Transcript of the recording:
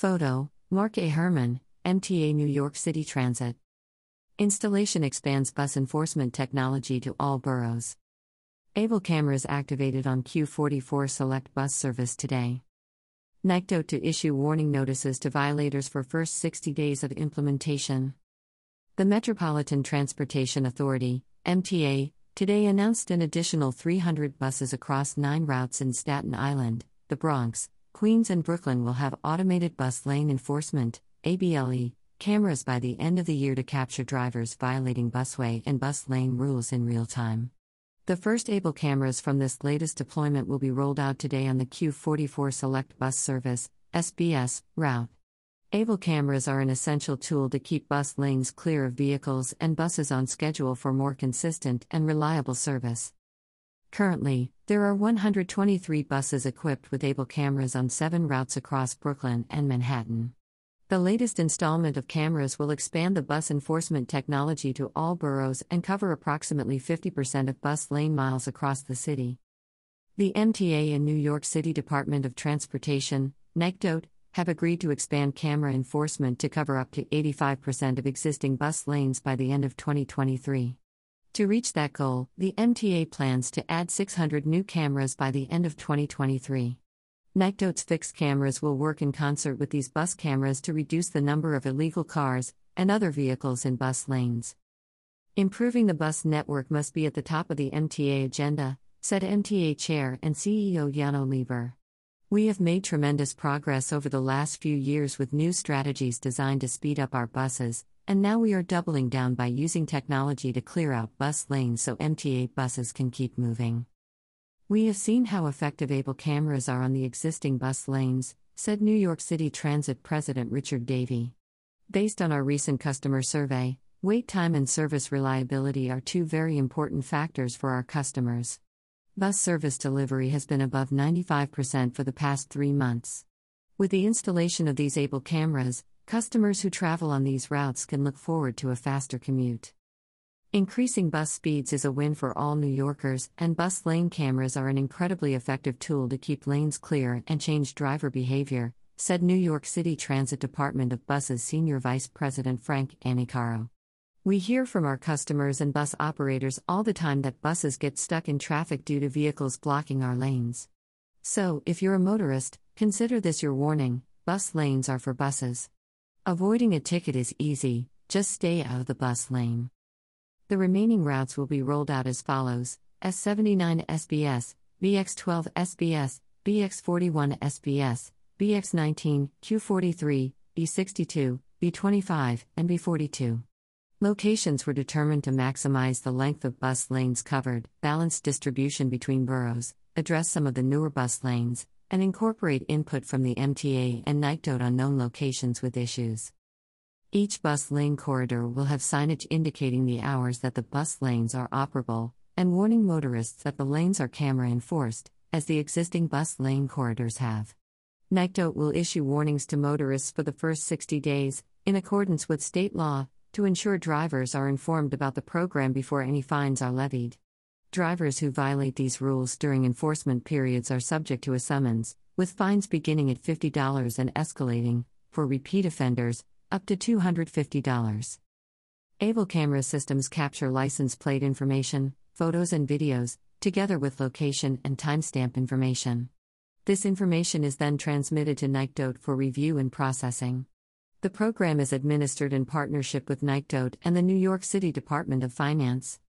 Photo Marc A. Hermann, MTA New York City Transit. Installation expands bus enforcement technology to all boroughs. Able cameras activated on Q44 select bus service today. NYCDOT to issue warning notices to violators for first 60 days of implementation. The Metropolitan Transportation Authority, MTA, today announced an additional 300 buses across nine routes in Staten Island, the Bronx, Queens, and Brooklyn will have automated bus lane enforcement, ABLE, cameras by the end of the year to capture drivers violating busway and bus lane rules in real time. The first ABLE cameras from this latest deployment will be rolled out today on the Q44 Select Bus Service, SBS, route. ABLE cameras are an essential tool to keep bus lanes clear of vehicles and buses on schedule for more consistent and reliable service. Currently, there are 123 buses equipped with ABLE cameras on seven routes across Brooklyn and Manhattan. The latest installment of cameras will expand the bus enforcement technology to all boroughs and cover approximately 50% of bus lane miles across the city. The MTA and New York City Department of Transportation, NYCDOT, have agreed to expand camera enforcement to cover up to 85% of existing bus lanes by the end of 2023. To reach that goal, the MTA plans to add 600 new cameras by the end of 2023. NYCDOT's fixed cameras will work in concert with these bus cameras to reduce the number of illegal cars and other vehicles in bus lanes. Improving the bus network must be at the top of the MTA agenda, said MTA Chair and CEO Janno Lieber. We have made tremendous progress over the last few years with new strategies designed to speed up our buses, and now we are doubling down by using technology to clear out bus lanes so MTA buses can keep moving. We have seen how effective ABLE cameras are on the existing bus lanes, said New York City Transit President Richard Davey. Based on our recent customer survey, wait time and service reliability are two very important factors for our customers. Bus service delivery has been above 95% for the past three months. With the installation of these ABLE cameras, customers who travel on these routes can look forward to a faster commute. Increasing bus speeds is a win for all New Yorkers, and bus lane cameras are an incredibly effective tool to keep lanes clear and change driver behavior, said New York City Transit Department of Buses Senior Vice President Frank Annicaro. We hear from our customers and bus operators all the time that buses get stuck in traffic due to vehicles blocking our lanes. So, if you're a motorist, consider this your warning bus lanes are for buses. Avoiding a ticket is easy, just stay out of the bus lane. The remaining routes will be rolled out as follows. S79 SBS, BX12 SBS, BX41 SBS, BX19, Q43, B62, B25, and B42. Locations were determined to maximize the length of bus lanes covered, balance distribution between boroughs, address some of the newer bus lanes, and incorporate input from the MTA and NYCDOT on known locations with issues. Each bus lane corridor will have signage indicating the hours that the bus lanes are operable, and warning motorists that the lanes are camera enforced, as the existing bus lane corridors have. NYCDOT will issue warnings to motorists for the first 60 days, in accordance with state law, to ensure drivers are informed about the program before any fines are levied. Drivers who violate these rules during enforcement periods are subject to a summons, with fines beginning at $50 and escalating, for repeat offenders, up to $250. Able camera systems capture license plate information, photos, and videos, together with location and timestamp information. This information is then transmitted to NYCDOT for review and processing. The program is administered in partnership with NYCDOT and the New York City Department of Finance.